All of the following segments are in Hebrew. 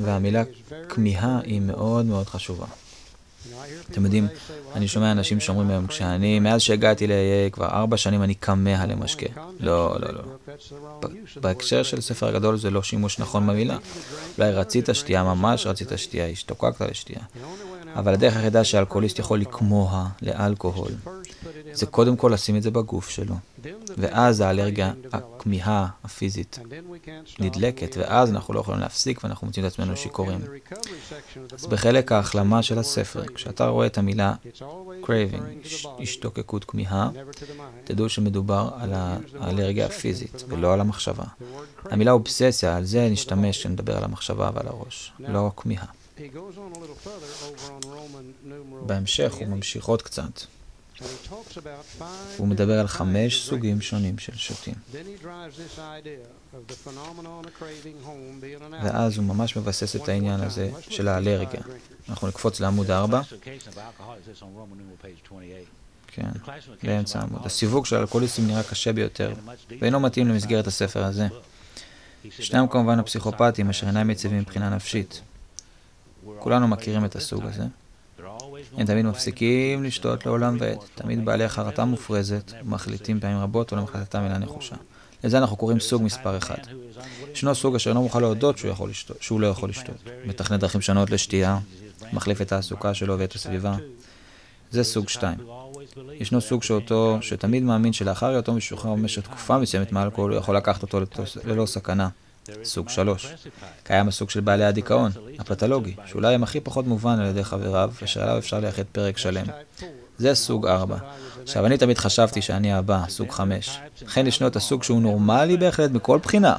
והמילה כמיהה היא מאוד מאוד חשובה. אתם יודעים, אני שומע אנשים שאומרים היום, כשאני, מאז שהגעתי ל-AA, כבר ארבע שנים אני כמה למשקה. לא, לא, לא. בהקשר של ספר הגדול זה לא שימוש נכון במילה. אולי רצית שתייה, ממש רצית שתייה, השתוקקת לשתייה. אבל הדרך היחידה שאלכוהוליסט יכול לקמוה לאלכוהול, זה קודם כל לשים את זה בגוף שלו. ואז האלרגיה, הכמיהה הפיזית נדלקת, ואז אנחנו לא יכולים להפסיק ואנחנו מוצאים את עצמנו שיכורים. אז בחלק ההחלמה של הספר, כשאתה רואה את המילה craving, השתוקקות כמיהה, תדעו שמדובר על האלרגיה הפיזית ולא על המחשבה. המילה אובססיה, על זה נשתמש כשנדבר על המחשבה ועל הראש, לא הכמיהה. בהמשך הוא ממשיך עוד קצת. הוא מדבר על חמש סוגים שונים של שותים. ואז הוא ממש מבסס את העניין הזה של האלרגיה. אנחנו נקפוץ לעמוד 4. כן, באמצע העמוד. הסיווג של אלכוהוליסטים נראה קשה ביותר, ואינו מתאים למסגרת הספר הזה. ישנם כמובן הפסיכופטים אשר אינם יציבים מבחינה נפשית. כולנו מכירים את הסוג הזה. הם תמיד מפסיקים לשתות לעולם ועד, תמיד בעלי חרטה מופרזת, מחליטים פעמים רבות או למחלטתם מילה נחושה. לזה אנחנו קוראים סוג מספר אחד. ישנו סוג אשר אינו מוכן להודות שהוא, יכול לשתות, שהוא לא יכול לשתות. מתכנת דרכים שונות לשתייה, מחליף את העסוקה שלו ואת הסביבה. זה סוג שתיים. ישנו סוג שאותו, שתמיד מאמין שלאחר היותו משוחרר במשך תקופה מסוימת מאלכוהול, הוא יכול לקחת אותו ללא סכנה. סוג שלוש. קיים הסוג של בעלי הדיכאון, הפתולוגי, שאולי הם הכי פחות מובן על ידי חבריו, אשר עליו אפשר לייחד פרק שלם. זה סוג ארבע. עכשיו, אני תמיד חשבתי שאני הבא, סוג חמש. לכן ישנו את הסוג שהוא נורמלי בהחלט מכל בחינה,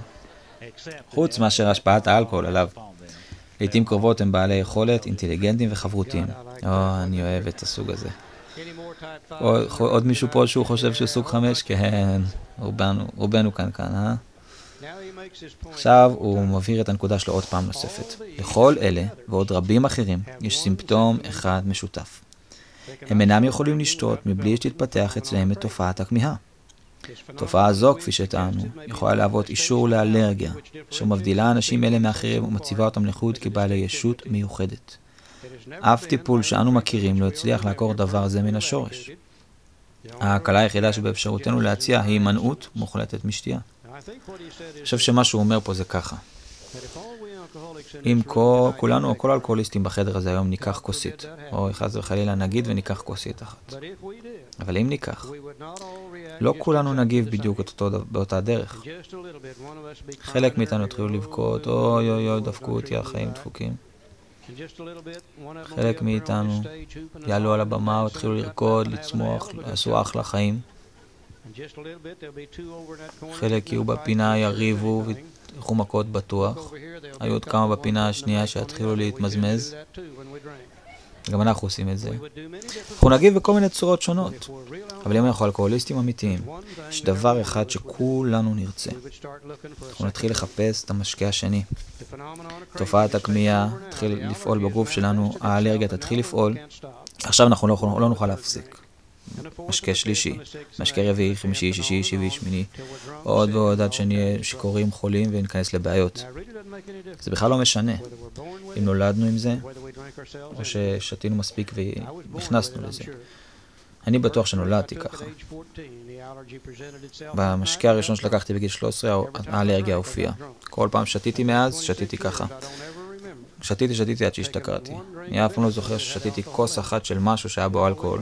חוץ מאשר השפעת האלכוהול עליו. לעיתים קרובות הם בעלי יכולת, אינטליגנטים וחברותיים. או, אני אוהב את הסוג הזה. עוד מישהו פה שהוא חושב שהוא סוג חמש? כן, רובנו כאן כאן, אה? עכשיו הוא מבהיר את הנקודה שלו עוד פעם נוספת. לכל אלה ועוד רבים אחרים יש סימפטום אחד משותף. הם אינם יכולים לשתות מבלי שתתפתח אצלם את תופעת הכמיהה. תופעה זו, כפי שטענו, יכולה להוות אישור לאלרגיה, אשר מבדילה אנשים אלה מאחרים ומציבה אותם לחוד כבעלי ישות מיוחדת. אף טיפול שאנו מכירים לא הצליח לעקור דבר זה מן השורש. ההקלה היחידה שבאפשרותנו להציע היא הימנעות מוחלטת משתייה. אני חושב שמה שהוא אומר פה זה ככה. אם כולנו כל האלכוהוליסטים בחדר הזה היום ניקח כוסית, או חס וחלילה נגיד וניקח כוסית אחת. אבל אם ניקח, לא כולנו נגיב בדיוק אותו, באותה דרך. חלק מאיתנו יתחילו לבכות, אוי אוי אוי, דפקו אותי, החיים דפוקים. חלק מאיתנו יעלו על הבמה, יתחילו לרקוד, לצמוח, יעשו אחלה חיים. חלק יהיו בפינה, יריבו וילכו מכות בטוח. היו עוד כמה בפינה השנייה שיתחילו להתמזמז. גם אנחנו עושים את זה. אנחנו נגיב בכל מיני צורות שונות. אבל אם אנחנו אלכוהוליסטים אמיתיים, יש דבר אחד שכולנו נרצה. אנחנו נתחיל לחפש את המשקה השני. תופעת הכמיהה תתחיל לפעול בגוף שלנו, האלרגיה תתחיל לפעול. עכשיו אנחנו לא, לא נוכל להפסיק. משקה שלישי, משקה רביעי, חמישי, שישי, שבעי, שמיני, עוד ועוד עד שנהיה שיכורים, חולים וניכנס לבעיות. זה בכלל לא משנה אם נולדנו עם זה, או ששתינו מספיק ונכנסנו לזה. אני בטוח שנולדתי ככה. במשקה הראשון שלקחתי בגיל 13 האלרגיה הופיעה. כל פעם שתיתי מאז, שתיתי ככה. שתיתי, שתיתי עד שהשתכרתי. אני אף פעם לא זוכר ששתיתי כוס אחת של משהו שהיה בו אלכוהול.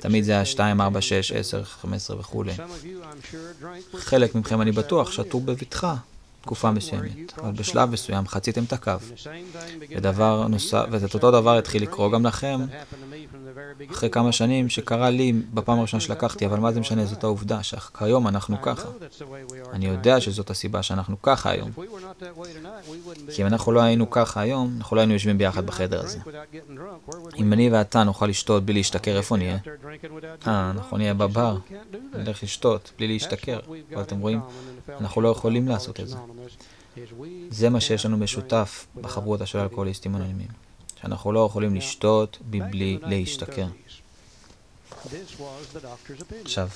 תמיד זה היה 2, 4, 6, 10, 15 וכולי. חלק מכם, אני בטוח, שתו בבטחה תקופה מסוימת, אבל בשלב מסוים חציתם את הקו. ודבר נוסף, ואת אותו דבר התחיל לקרות גם לכם אחרי כמה שנים שקרה לי בפעם הראשונה שלקחתי, אבל מה זה משנה, זאת העובדה שכיום אנחנו ככה. אני יודע שזאת הסיבה שאנחנו ככה היום. כי אם אנחנו לא היינו ככה היום, אנחנו לא היינו יושבים ביחד בחדר הזה. אם אני ואתה נוכל לשתות בלי להשתכר, איפה נהיה? אה, אנחנו נהיה בבר, נלך לשתות בלי להשתכר. אבל אתם רואים, אנחנו לא יכולים לעשות את זה. זה מה שיש לנו משותף בחברותה של אלכוהוליסטים אנונימיים. שאנחנו לא יכולים לשתות מבלי להשתכר. עכשיו,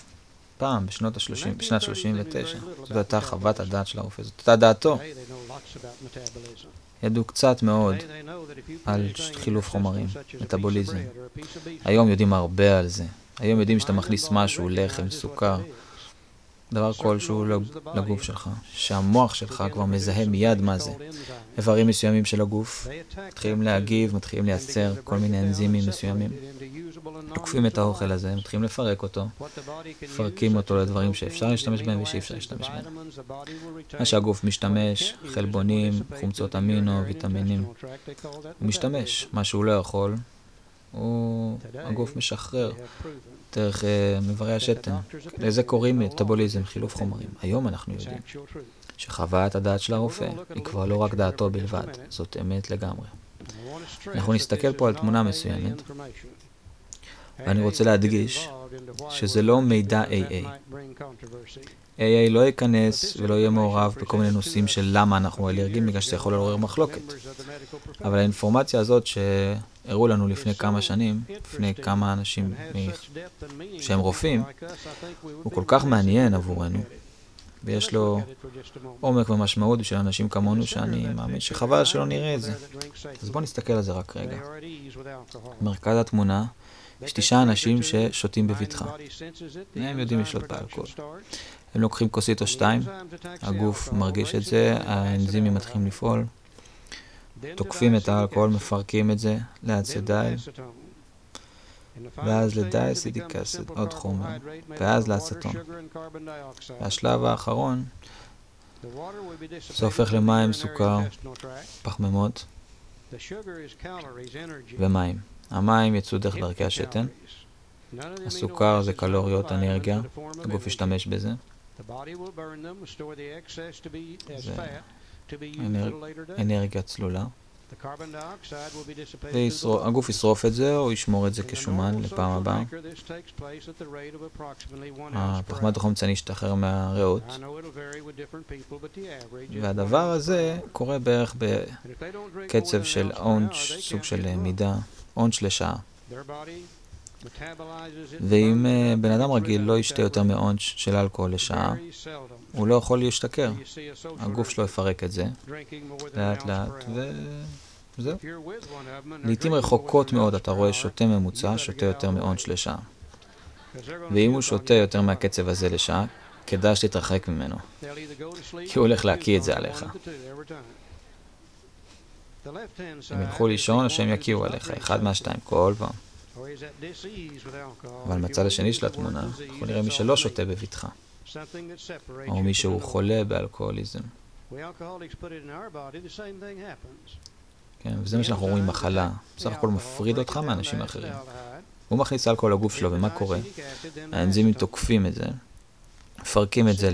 פעם, בשנות ה-30, בשנת 39. זאת הייתה חוות הדעת של הרופא, זאת הייתה דעתו. ידעו קצת מאוד על חילוף חומרים, מטאבוליזם. היום יודעים הרבה על זה. היום יודעים שאתה מכניס משהו, לחם, סוכר, דבר כלשהו לגוף שלך, שהמוח שלך כבר מזהה מיד מה זה. איברים מסוימים של הגוף מתחילים להגיב, מתחילים לייצר כל מיני אנזימים מסוימים. תוקפים את האוכל הזה, מתחילים לפרק אותו, מפרקים אותו לדברים שאפשר להשתמש בהם ושאי אפשר להשתמש בהם. מה שהגוף משתמש, חלבונים, חומצות אמינו, ויטמינים, הוא משתמש. מה שהוא לא יכול, הוא, הגוף משחרר דרך uh, מברי השתן. לזה קוראים מטאבוליזם, חילוף חומרים. היום אנחנו יודעים שחוויית הדעת של הרופא היא כבר לא רק דעתו בלבד, זאת אמת לגמרי. אנחנו נסתכל פה על תמונה מסוימת, ואני רוצה להדגיש שזה לא מידע AA. AA לא ייכנס ולא יהיה מעורב בכל מיני נושאים של למה אנחנו אלרגיים, בגלל שזה יכול לעורר מחלוקת. אבל האינפורמציה הזאת שהראו לנו לפני כמה שנים, לפני כמה אנשים שהם רופאים, הוא כל כך מעניין עבורנו, ויש לו עומק ומשמעות בשביל אנשים כמונו, שאני מאמין שחבל שלא נראה את זה. אז בואו נסתכל על זה רק רגע. מרכז התמונה יש תשעה אנשים ששותים בבטחה. הם יודעים לשלוט באלכוהול. הם לוקחים כוסית או שתיים, הגוף מרגיש את זה, האנזימים מתחילים לפעול, תוקפים את האלכוהול, מפרקים את זה לאצדייל, ואז לדייסידיק אסיד, עוד חומר, ואז לאצטון. והשלב האחרון, זה הופך למים, סוכר, פחמימות ומים. המים יצאו דרך דרכי השתן, הסוכר זה קלוריות, אנרגיה, הגוף ישתמש בזה. זה אנרגיה צלולה. והגוף ישרוף את זה או ישמור את זה כשומן לפעם הבאה. הפחמד החומצני ישתחרר מהריאות. והדבר הזה קורה בערך בקצב של אונץ', סוג של מידה, אונץ' לשעה. ואם uh, בן אדם רגיל לא ישתה יותר מאונץ' של אלכוהול לשעה, הוא לא יכול להשתכר. הגוף שלו יפרק את זה, לאט לאט, וזהו. לעתים רחוקות מאוד אתה רואה שותה ממוצע, שותה יותר מאונץ' לשעה. ואם הוא שותה יותר מהקצב הזה לשעה, כדאי שתתרחק ממנו, כי הוא הולך להקיא את זה עליך. הם ילכו לישון או שהם יקיאו עליך, אחד מהשתיים, כל פעם. אבל מהצד השני של התמונה, אנחנו נראה מי שלא שותה בבטחה, או מי שהוא חולה באלכוהוליזם. כן, וזה מה שאנחנו רואים מחלה. בסך הכל מפריד אותך מאנשים אחרים. הוא מכניס אלכוהול לגוף שלו, ומה קורה? האנזימים תוקפים את זה, מפרקים את זה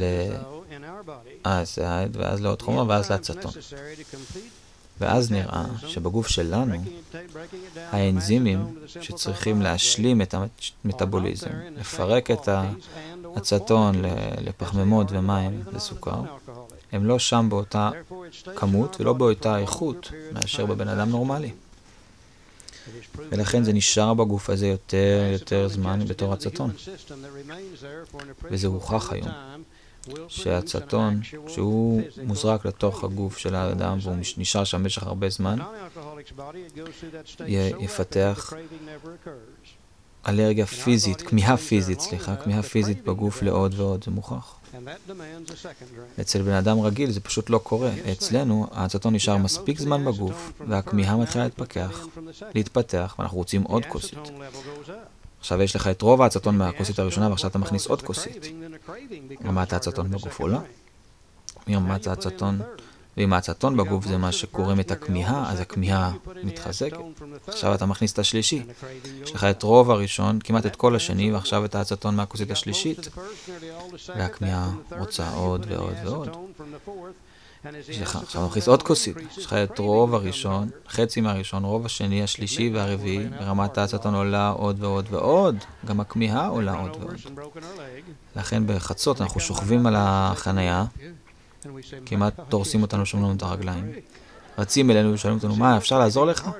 לאסייד, ואז לעוד חומר, ואז לאצטון. ואז נראה שבגוף שלנו האנזימים שצריכים להשלים את המטאבוליזם, לפרק את האצטון לפחמימות ומים וסוכר, הם לא שם באותה כמות ולא באותה איכות מאשר בבן אדם נורמלי. ולכן זה נשאר בגוף הזה יותר יותר זמן בתור אצטון. וזה הוכח היום. שהצטון, שהוא מוזרק לתוך הגוף של האדם והוא נשאר שם במשך הרבה זמן, יפתח אלרגיה פיזית, כמיהה פיזית, סליחה, כמיהה פיזית בגוף לעוד ועוד, זה מוכח. אצל בן אדם רגיל זה פשוט לא קורה. אצלנו האצטון נשאר מספיק זמן בגוף והכמיהה מתחילה להתפתח, להתפתח, ואנחנו רוצים עוד כוסית. עכשיו יש לך את רוב האצטון מהכוסית הראשונה ועכשיו אתה מכניס עוד כוסית. רמת האצטון בגוף עולה. מרמת האצטון, ואם האצטון בגוף זה מה שקורם את הכמיהה, אז הכמיהה מתחזקת. עכשיו אתה מכניס את השלישי. יש לך את רוב הראשון, כמעט את כל השני, ועכשיו את האצטון מהכוסית השלישית. והכמיהה רוצה עוד ועוד ועוד. יש לך, עכשיו נכניס עוד כוסית, יש לך את רוב הראשון, חצי מהראשון, רוב השני, השלישי והרביעי, ורמת האצטון עולה עוד ועוד ועוד, גם הכמיהה עולה עוד ועוד. לכן בחצות אנחנו שוכבים על החנייה, כמעט דורסים אותנו, שומעים לנו את הרגליים. רצים אלינו ושואלים אותנו, מה, אפשר לעזור לך?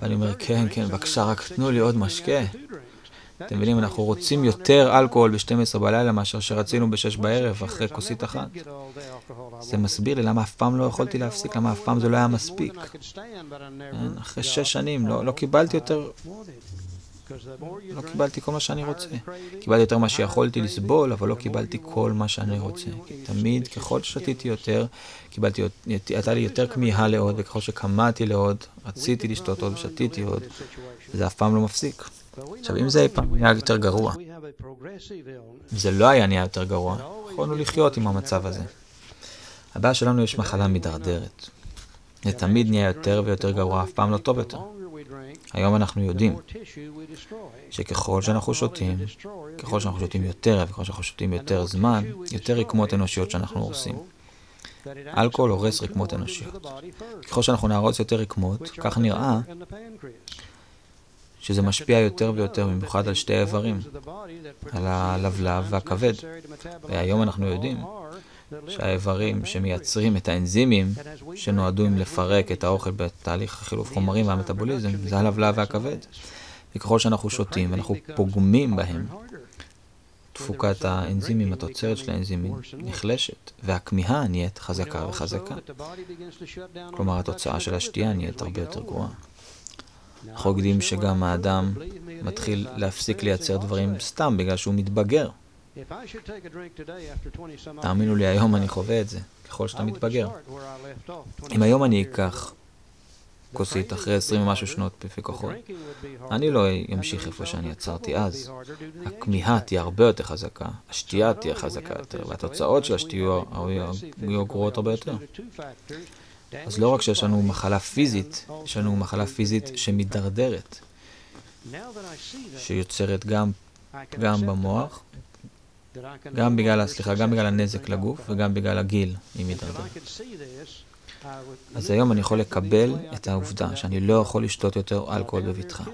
ואני אומר, כן, כן, בבקשה, רק תנו לי עוד משקה. אתם מבינים, אנחנו רוצים יותר אלכוהול ב-12 בלילה מאשר שרצינו ב-6 בערב אחרי כוסית אחת. זה מסביר לי למה אף פעם לא יכולתי להפסיק, למה אף פעם זה לא היה מספיק. כן, אחרי שש שנים לא, לא קיבלתי יותר לא קיבלתי כל מה שאני רוצה. קיבלתי יותר מה שיכולתי לסבול, אבל לא קיבלתי כל מה שאני רוצה. כי תמיד, ככל ששתיתי יותר, קיבלתי, הייתה לי יותר כמיהה לעוד, וככל שקמאתי לעוד, רציתי לשתות עוד ושתיתי עוד, וזה אף פעם לא מפסיק. עכשיו, אם זה אי פעם נהיה יותר גרוע, אם זה לא היה נהיה יותר גרוע, יכולנו לחיות עם המצב הזה. הבעיה שלנו יש מחלה מידרדרת. זה תמיד נהיה יותר ויותר גרוע, אף פעם לא טוב יותר. היום אנחנו יודעים שככל שאנחנו שותים, ככל שאנחנו שותים יותר וככל שאנחנו שותים יותר זמן, יותר רקמות אנושיות שאנחנו הורסים. אלכוהול הורס רקמות אנושיות. ככל שאנחנו נהרוס יותר רקמות, כך נראה שזה משפיע יותר ויותר, במיוחד על שתי האיברים, על הלבלב והכבד. והיום אנחנו יודעים שהאיברים שמייצרים את האנזימים שנועדו עם לפרק את האוכל בתהליך חילוף חומרים והמטאבוליזם, זה הלבלב והכבד. וככל שאנחנו שותים ואנחנו פוגמים בהם, תפוקת האנזימים, התוצרת של האנזימים, נחלשת, והכמיהה נהיית חזקה וחזקה. כלומר, התוצאה של השתייה נהיית הרבה יותר גרועה. יודעים שגם האדם מתחיל להפסיק לייצר דברים סתם בגלל שהוא מתבגר. תאמינו לי, היום אני חווה את זה, ככל שאתה מתבגר. אם היום אני אקח כוסית אחרי עשרים ומשהו שנות בפי כוחות, אני לא אמשיך איפה שאני עצרתי אז. הכמיהה תהיה הרבה יותר חזקה, השתייה תהיה חזקה יותר, והתוצאות של השתייה יהיו גרועות הרבה יותר. אז לא רק שיש לנו מחלה פיזית, יש לנו מחלה פיזית שמידרדרת, שיוצרת גם פגם במוח, גם בגלל, סליחה, גם בגלל הנזק לגוף וגם בגלל הגיל היא מידרדרת. אז היום אני יכול לקבל את העובדה שאני לא יכול לשתות יותר אלכוהול בבטחה.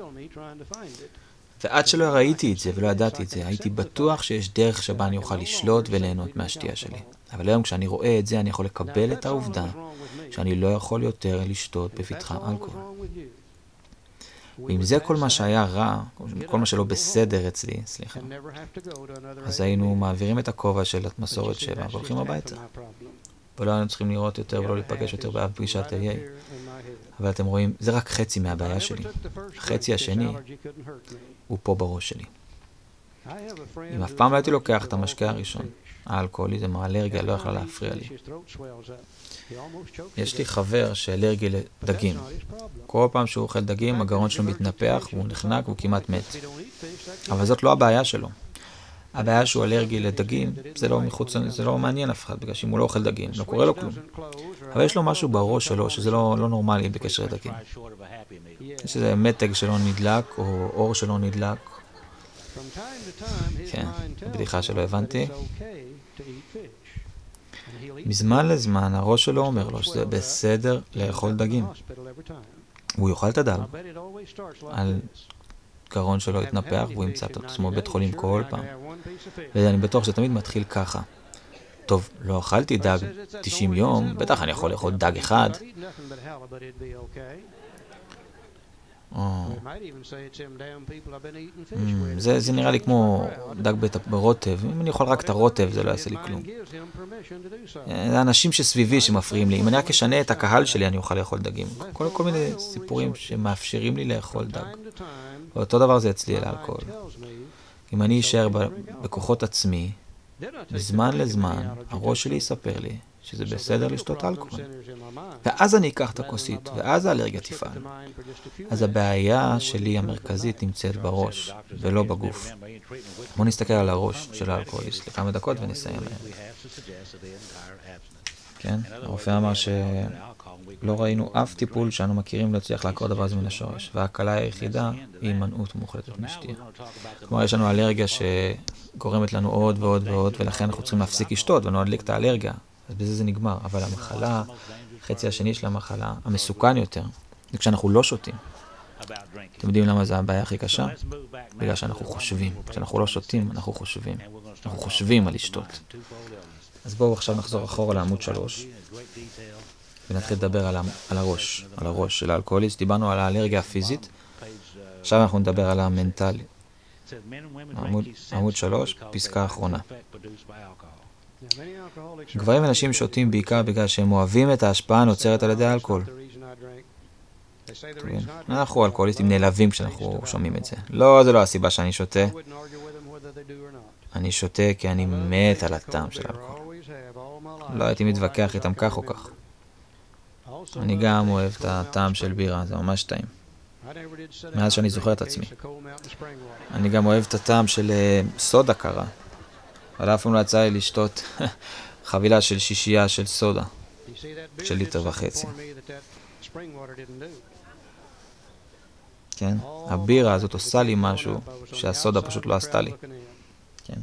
ועד שלא ראיתי את זה ולא ידעתי את זה, הייתי בטוח שיש דרך שבה אני אוכל לשלוט וליהנות מהשתייה שלי. אבל היום כשאני רואה את זה, אני יכול לקבל את העובדה שאני לא יכול יותר לשתות בבטחה אלכוהול. ואם זה כל מה שהיה רע, כל מה שלא בסדר אצלי, סליחה, אז היינו מעבירים את הכובע של המסורת שבע והולכים הביתה. ולא היינו צריכים לראות יותר ולא להיפגש יותר באף פגישת AA. אבל אתם רואים, זה רק חצי מהבעיה שלי. החצי השני הוא פה בראש שלי. אם אף פעם לא הייתי לוקח את המשקה הראשון, האלכוהוליזם, האלרגיה לא יכלה להפריע לי. יש לי חבר שאלרגי לדגים. כל פעם שהוא אוכל דגים, הגרון שלו מתנפח, והוא נחנק והוא כמעט מת. אבל זאת לא הבעיה שלו. הבעיה שהוא אלרגי לדגים, זה לא מחוץ, זה לא מעניין אף אחד, בגלל שאם הוא לא אוכל דגים, לא קורה לו כלום. אבל יש לו משהו בראש שלו שזה לא, לא נורמלי בקשר לדגים. יש איזה מתג שלא נדלק, או אור שלא נדלק. כן, בדיחה שלא הבנתי. מזמן לזמן הראש שלו אומר לו שזה בסדר לאכול דגים. הוא יאכל את הדג, על גרון שלו יתנפח והוא ימצא את עצמו בבית חולים כל פעם. ואני בטוח שזה תמיד מתחיל ככה. טוב, לא אכלתי דג 90 יום, בטח אני יכול לאכול דג אחד. זה נראה לי כמו דג ברוטב. אם אני אוכל רק את הרוטב זה לא יעשה לי כלום. זה אנשים שסביבי שמפריעים לי. אם אני רק אשנה את הקהל שלי אני אוכל לאכול דגים. כל מיני סיפורים שמאפשרים לי לאכול דג. ואותו דבר זה אצלי על האלכוהול. אם אני אשאר בכוחות עצמי, מזמן לזמן הראש שלי יספר לי שזה בסדר לשתות אלכוהול. ואז אני אקח את הכוסית, ואז האלרגיה תפעל. אז הבעיה שלי המרכזית נמצאת בראש, ולא בגוף. בואו נסתכל על הראש של האלכוהוליסט לכמה דקות ונסיים. כן, הרופא אמר שלא ראינו אף טיפול שאנו מכירים להצליח לעקור דבר הזה מן השורש, וההקלה היחידה היא הימנעות מוחלטת משתייה. כלומר, יש לנו אלרגיה שגורמת לנו עוד ועוד ועוד, ולכן אנחנו צריכים להפסיק לשתות ולא להדליק את האלרגיה. אז בזה זה נגמר. אבל המחלה, החצי השני של המחלה, המסוכן יותר, זה כשאנחנו לא שותים. אתם יודעים למה זו הבעיה הכי קשה? בגלל שאנחנו חושבים. כשאנחנו לא שותים, אנחנו חושבים. אנחנו חושבים על לשתות. אז בואו עכשיו נחזור אחורה לעמוד שלוש, ונתחיל לדבר על, על הראש, על הראש של האלכוהוליסט. דיברנו על האלרגיה הפיזית, עכשיו אנחנו נדבר על המנטלי. עמוד 3, פסקה אחרונה. גברים ונשים שותים בעיקר בגלל שהם אוהבים את ההשפעה הנוצרת על ידי האלכוהול. אנחנו אלכוהוליסטים נעלבים כשאנחנו שומעים את זה. לא, זו לא הסיבה שאני שותה. אני שותה כי אני מת על הטעם של אלכוהול. לא הייתי מתווכח איתם כך או כך. אני גם אוהב את הטעם של בירה, זה ממש טעים. מאז שאני זוכר את עצמי. אני גם אוהב את הטעם של אה, סודה קרה. אבל אף פעם לא יצא לי לשתות חבילה של שישייה של סודה, של ליטר וחצי. כן? הבירה הזאת עושה לי משהו שהסודה פשוט לא עשתה לי. כן.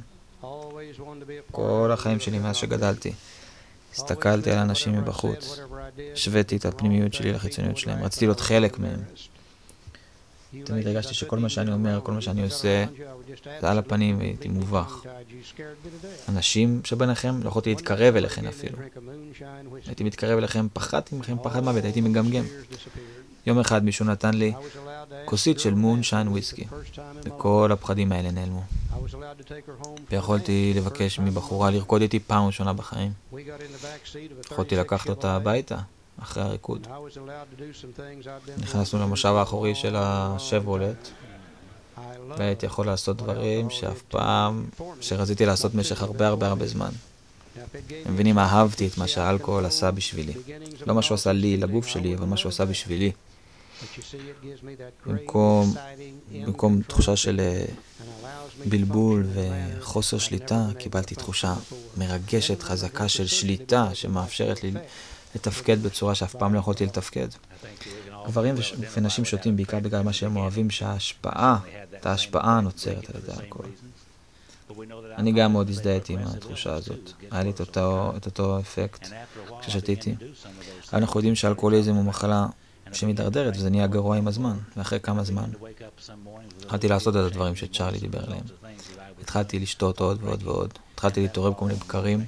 כל החיים שלי מאז שגדלתי. הסתכלתי על אנשים מבחוץ, השוויתי את הפנימיות שלי לחיצוניות שלהם, רציתי להיות חלק מהם. תמיד הרגשתי שכל מה שאני אומר, כל מה שאני עושה, זה על הפנים והייתי מובך. אנשים שביניכם, לא יכולתי להתקרב אליכם אפילו. הייתי מתקרב אליכם, פחדתי מכם פחד מוות, הייתי מגמגם. יום אחד מישהו נתן לי כוסית של מונשיין וויסקי, וכל הפחדים האלה נעלמו. ויכולתי לבקש מבחורה לרקוד איתי פעם ראשונה בחיים. יכולתי לקחת אותה הביתה, אחרי הריקוד. נכנסנו למושב האחורי של השברולט, והייתי יכול לעשות דברים שאף פעם, שרציתי לעשות במשך הרבה הרבה הרבה זמן. אתם מבינים, אהבתי את מה שהאלכוהול עשה בשבילי. לא מה שהוא עשה לי, לגוף שלי, אבל מה שהוא עשה בשבילי. במקום, במקום תחושה של אה, בלבול וחוסר שליטה, קיבלתי תחושה מרגשת, חזקה של שליטה, שמאפשרת לי לתפקד בצורה שאף פעם לא יכולתי לתפקד. גברים ונשים שותים בעיקר בגלל מה שהם אוהבים, שההשפעה, את ההשפעה הנוצרת על ידי אלכוהול. אני גם מאוד הזדהיתי עם התחושה הזאת. היה לי את אותו, את אותו אפקט כששתיתי. אנחנו יודעים שאלכוהוליזם הוא מחלה שמתדרדרת וזה נהיה גרוע עם הזמן, ואחרי כמה זמן. התחלתי לעשות את הדברים שצ'ארלי דיבר עליהם. התחלתי לשתות עוד ועוד ועוד. התחלתי להתעורר בכל מיני בקרים,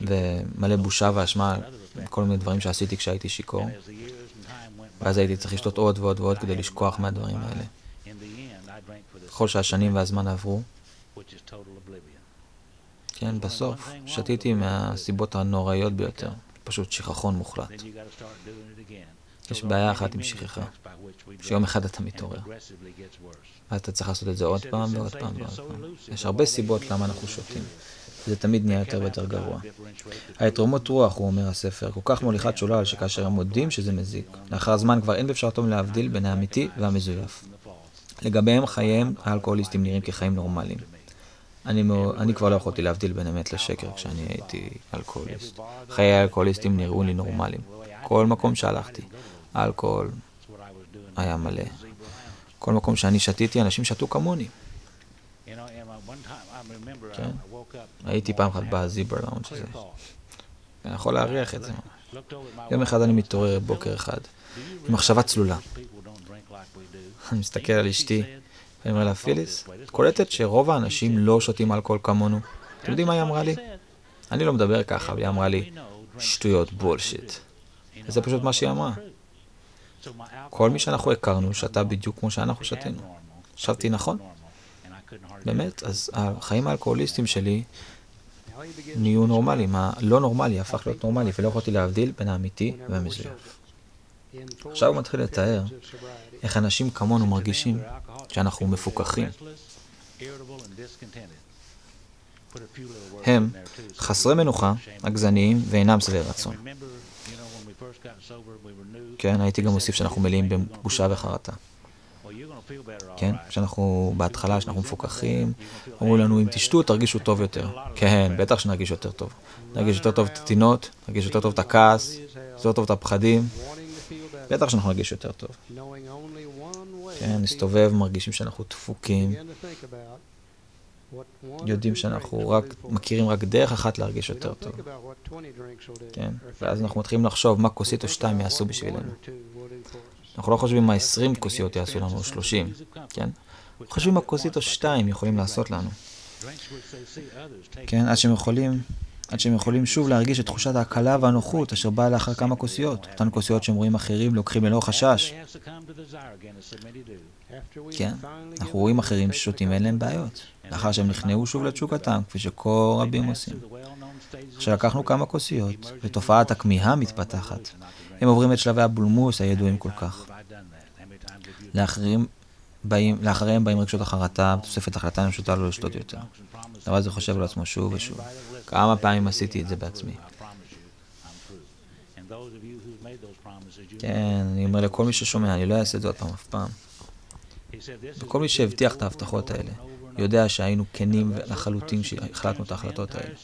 ומלא בושה ואשמה כל מיני דברים שעשיתי כשהייתי שיכור. ואז הייתי צריך לשתות עוד ועוד ועוד כדי לשכוח מהדברים האלה. ככל שהשנים והזמן עברו, כן, בסוף שתיתי מהסיבות הנוראיות ביותר, פשוט שכחון מוחלט. יש בעיה אחת עם שכחה, שיום אחד אתה מתעורר. ואתה צריך לעשות את זה עוד פעם ועוד פעם ועוד פעם. יש הרבה סיבות למה אנחנו שותים. זה תמיד נהיה יותר ויותר גרוע. היתרומות רוח, הוא אומר הספר, כל כך מוליכת שולל, שכאשר הם מודים שזה מזיק, לאחר זמן כבר אין באפשרתם להבדיל בין האמיתי והמזויף. לגביהם חייהם האלכוהוליסטים נראים כחיים נורמליים. אני, מאו, אני כבר לא יכולתי להבדיל בין אמת לשקר כשאני הייתי אלכוהוליסט. חיי האלכוהוליסטים נראו לי נורמליים. כל מקום שהלכתי, האלכוהול היה מלא. כל מקום שאני שתיתי, אנשים שתו כמוני. כן? הייתי פעם אחת בזיבר לאונג' הזה. אני יכול להריח את זה ממש. יום אחד אני מתעורר בוקר אחד, עם מחשבה צלולה. אני מסתכל על אשתי, ואני אומר לה, פיליס, את קולטת שרוב האנשים לא שותים אלכוהול כמונו? אתם יודעים מה היא אמרה לי? אני לא מדבר ככה, והיא אמרה לי, שטויות, בולשיט. וזה פשוט מה שהיא אמרה. כל מי שאנחנו הכרנו שתה בדיוק כמו שאנחנו שתינו. חשבתי נכון. באמת, אז החיים האלכוהוליסטיים שלי נהיו נורמליים. הלא נורמלי הפך להיות נורמלי, ולא יכולתי להבדיל בין האמיתי והמזויף. עכשיו הוא מתחיל לתאר איך אנשים כמונו מרגישים כשאנחנו מפוכחים. הם חסרי מנוחה, עגזניים ואינם שבעי רצון. כן, הייתי גם מוסיף שאנחנו מלאים בבושה וחרטה. כן, כשאנחנו בהתחלה, כשאנחנו מפוקחים, אומרים לנו, אם תשתו, תרגישו טוב יותר. כן, בטח שנרגיש יותר טוב. נרגיש יותר טוב את הטינות, נרגיש יותר טוב את הכעס, יותר טוב את הפחדים. בטח שאנחנו נרגיש יותר טוב. כן, נסתובב, מרגישים שאנחנו דפוקים. יודעים שאנחנו רק, מכירים רק דרך אחת להרגיש יותר טוב. כן, ואז אנחנו מתחילים לחשוב מה כוסית או שתיים יעשו בשבילנו. אנחנו לא חושבים מה 20 כוסיות יעשו לנו, או 30, כן? אנחנו חושבים מה כוסית או שתיים יכולים לעשות לנו. כן, עד שהם יכולים עד שהם יכולים שוב להרגיש את תחושת ההקלה והנוחות אשר באה לאחר כמה כוסיות. אותן כוסיות שהם רואים אחרים לוקחים ללא חשש. כן, אנחנו רואים אחרים ששותים ואין להם בעיות. לאחר שהם נכנעו שוב לתשוקתם, כפי שכה רבים עושים. עכשיו לקחנו כמה כוסיות, ותופעת הכמיהה מתפתחת. הם עוברים את שלבי הבולמוס הידועים כל כך. לאחרים באים, לאחריהם באים רגשות החרטה, תוספת החלטה פשוטה לא לשתות יותר. דבר הזה חושב על עצמו שוב ושוב. כמה פעמים עשיתי את זה בעצמי. כן, אני אומר לכל מי ששומע, אני לא אעשה את זה עוד פעם אף פעם. וכל מי שהבטיח את ההבטחות האלה, יודע שהיינו כנים לחלוטין שהחלטנו את ההחלטות האלה.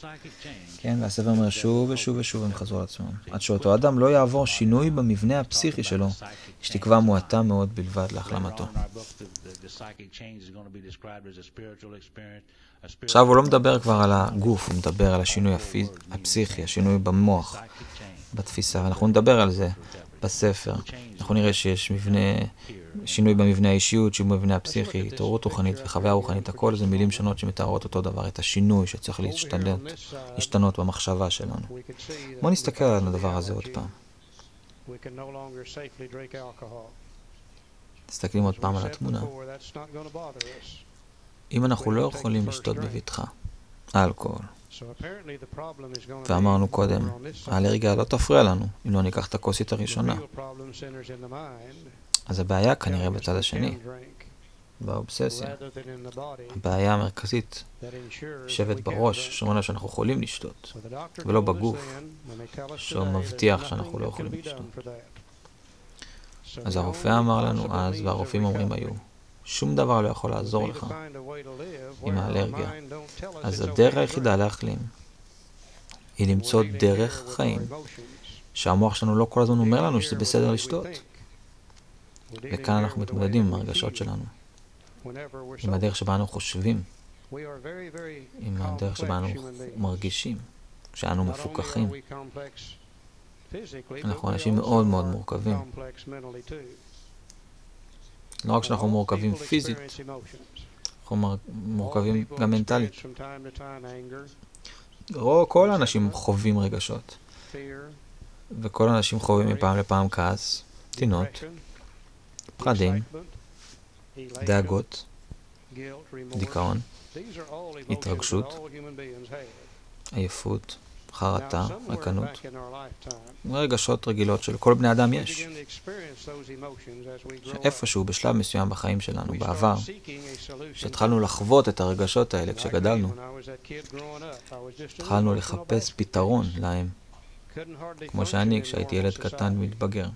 כן, והספר אומר שוב ושוב ושוב הם חזרו על עצמם. עד שאותו אדם לא יעבור שינוי במבנה הפסיכי שלו, יש תקווה מועטה מאוד בלבד להחלמתו. עכשיו הוא לא מדבר כבר על הגוף, הוא מדבר על השינוי הפסיכי, השינוי במוח, בתפיסה, ואנחנו נדבר על זה בספר. אנחנו נראה שיש מבנה, שינוי במבנה האישיות, שינוי במבנה הפסיכי, התעוררות רוחנית וחוויה רוחנית, הכל זה מילים שונות שמתארות אותו דבר, את השינוי שצריך להשתנות, להשתנות במחשבה שלנו. בואו נסתכל על הדבר הזה עוד פעם. מסתכלים עוד פעם על התמונה. אם אנחנו לא יכולים לשתות בבטחה אלכוהול, ואמרנו קודם, האלרגיה לא תפריע לנו אם לא ניקח את הכוסית הראשונה. אז הבעיה כנראה בצד השני, באובססיה. הבעיה המרכזית יושבת בראש, שאומר לנו שאנחנו יכולים לשתות, ולא בגוף, שמבטיח שאנחנו לא יכולים לשתות. אז הרופא אמר לנו אז, והרופאים אומרים היו, שום דבר לא יכול לעזור לך עם האלרגיה. אז הדרך היחידה להחלים היא למצוא דרך חיים שהמוח שלנו לא כל הזמן אומר לנו שזה בסדר לשתות. וכאן אנחנו מתמודדים עם הרגשות שלנו, עם הדרך שבה אנו חושבים, עם הדרך שבה אנו מרגישים, כשאנו מפוקחים. אנחנו אנשים מאוד מאוד מורכבים. לא רק שאנחנו מורכבים פיזית, אנחנו מורכבים גם מנטלית. כל האנשים חווים רגשות, וכל האנשים חווים מפעם לפעם כעס, טינות, פחדים, דאגות, דיכאון, התרגשות, עייפות, חרטה, רקנות, רגשות רגילות של כל בני אדם יש. שאיפשהו בשלב מסוים בחיים שלנו, בעבר, כשהתחלנו לחוות את הרגשות האלה כשגדלנו, התחלנו לחפש פתרון להם, כמו שאני כשהייתי ילד קטן ומתבגר.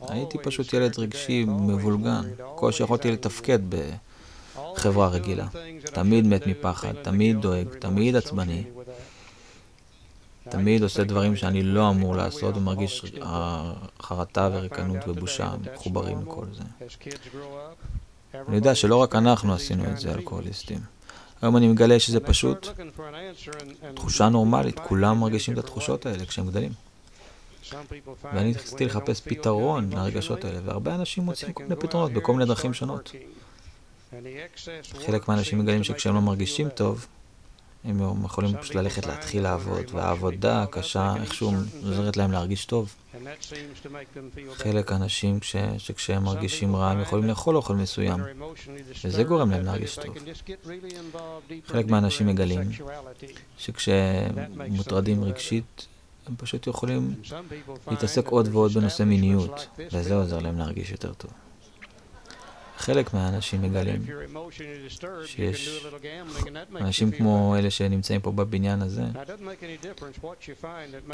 הייתי פשוט ילד רגשי מבולגן, כל שיכולתי לתפקד בחברה רגילה. תמיד מת מפחד, תמיד דואג, תמיד עצבני. תמיד עושה דברים שאני לא אמור לעשות ומרגיש חרטה וריקנות ובושה מחוברים לכל זה. אני יודע שלא רק אנחנו עשינו את זה, אלכוהוליסטים. היום אני מגלה שזה פשוט תחושה נורמלית, כולם מרגישים את התחושות האלה כשהם גדלים. ואני נכנסתי לחפש פתרון לרגשות האלה, והרבה אנשים מוצאים כל מיני פתרונות בכל מיני דרכים שונות. חלק מהאנשים מגלים שכשהם לא מרגישים טוב, הם יכולים פשוט ללכת להתחיל לעבוד, והעבודה הקשה איכשהו עוזרת להם להרגיש טוב. חלק האנשים שכשהם מרגישים רע הם יכולים לאכול אוכל מסוים, וזה גורם להם להרגיש טוב. חלק מהאנשים מגלים שכשהם מוטרדים רגשית, הם פשוט יכולים להתעסק עוד ועוד בנושא מיניות, וזה עוזר להם להרגיש יותר טוב. חלק מהאנשים מגלים שיש אנשים כמו אלה שנמצאים פה בבניין הזה,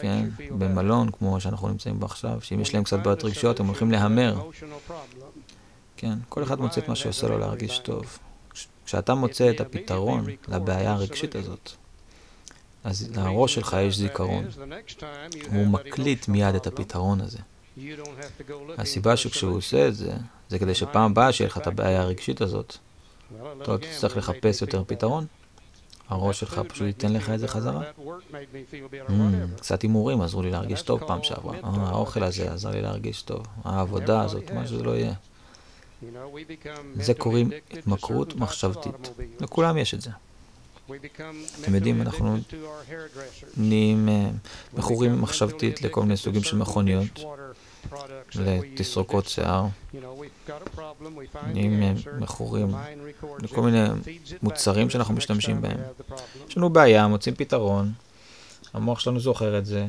כן, במלון כמו שאנחנו נמצאים בו עכשיו, שאם יש להם קצת בעיות רגשיות הם הולכים להמר. כן, כל אחד מוצא את מה שעושה לו להרגיש טוב. כשאתה מוצא את הפתרון לבעיה הרגשית הזאת, אז לראש שלך יש זיכרון. הוא מקליט מיד את הפתרון הזה. הסיבה שכשהוא עושה את זה, זה כדי שפעם הבאה שיהיה לך את הבעיה הרגשית הזאת, אתה לא תצטרך לחפש יותר פתרון. הראש שלך פשוט ייתן לך את זה חזרה. Mm, קצת הימורים עזרו לי להרגיש טוב פעם שעברה. אה, האוכל הזה עזר לי להרגיש טוב. העבודה הזאת, מה שזה לא יהיה. זה קוראים התמכרות מחשבתית. לכולם יש את זה. אתם יודעים, אנחנו נהיים אה, מכורים מחשבתית לכל מיני סוגים של מכוניות, לתסרוקות שיער, נהיים מכורים לכל מיני מוצרים שאנחנו משתמשים בהם. יש לנו בעיה, מוצאים פתרון, המוח שלנו זוכר את זה,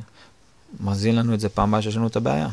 מזין לנו את זה פעם הבאה שיש לנו את הבעיה.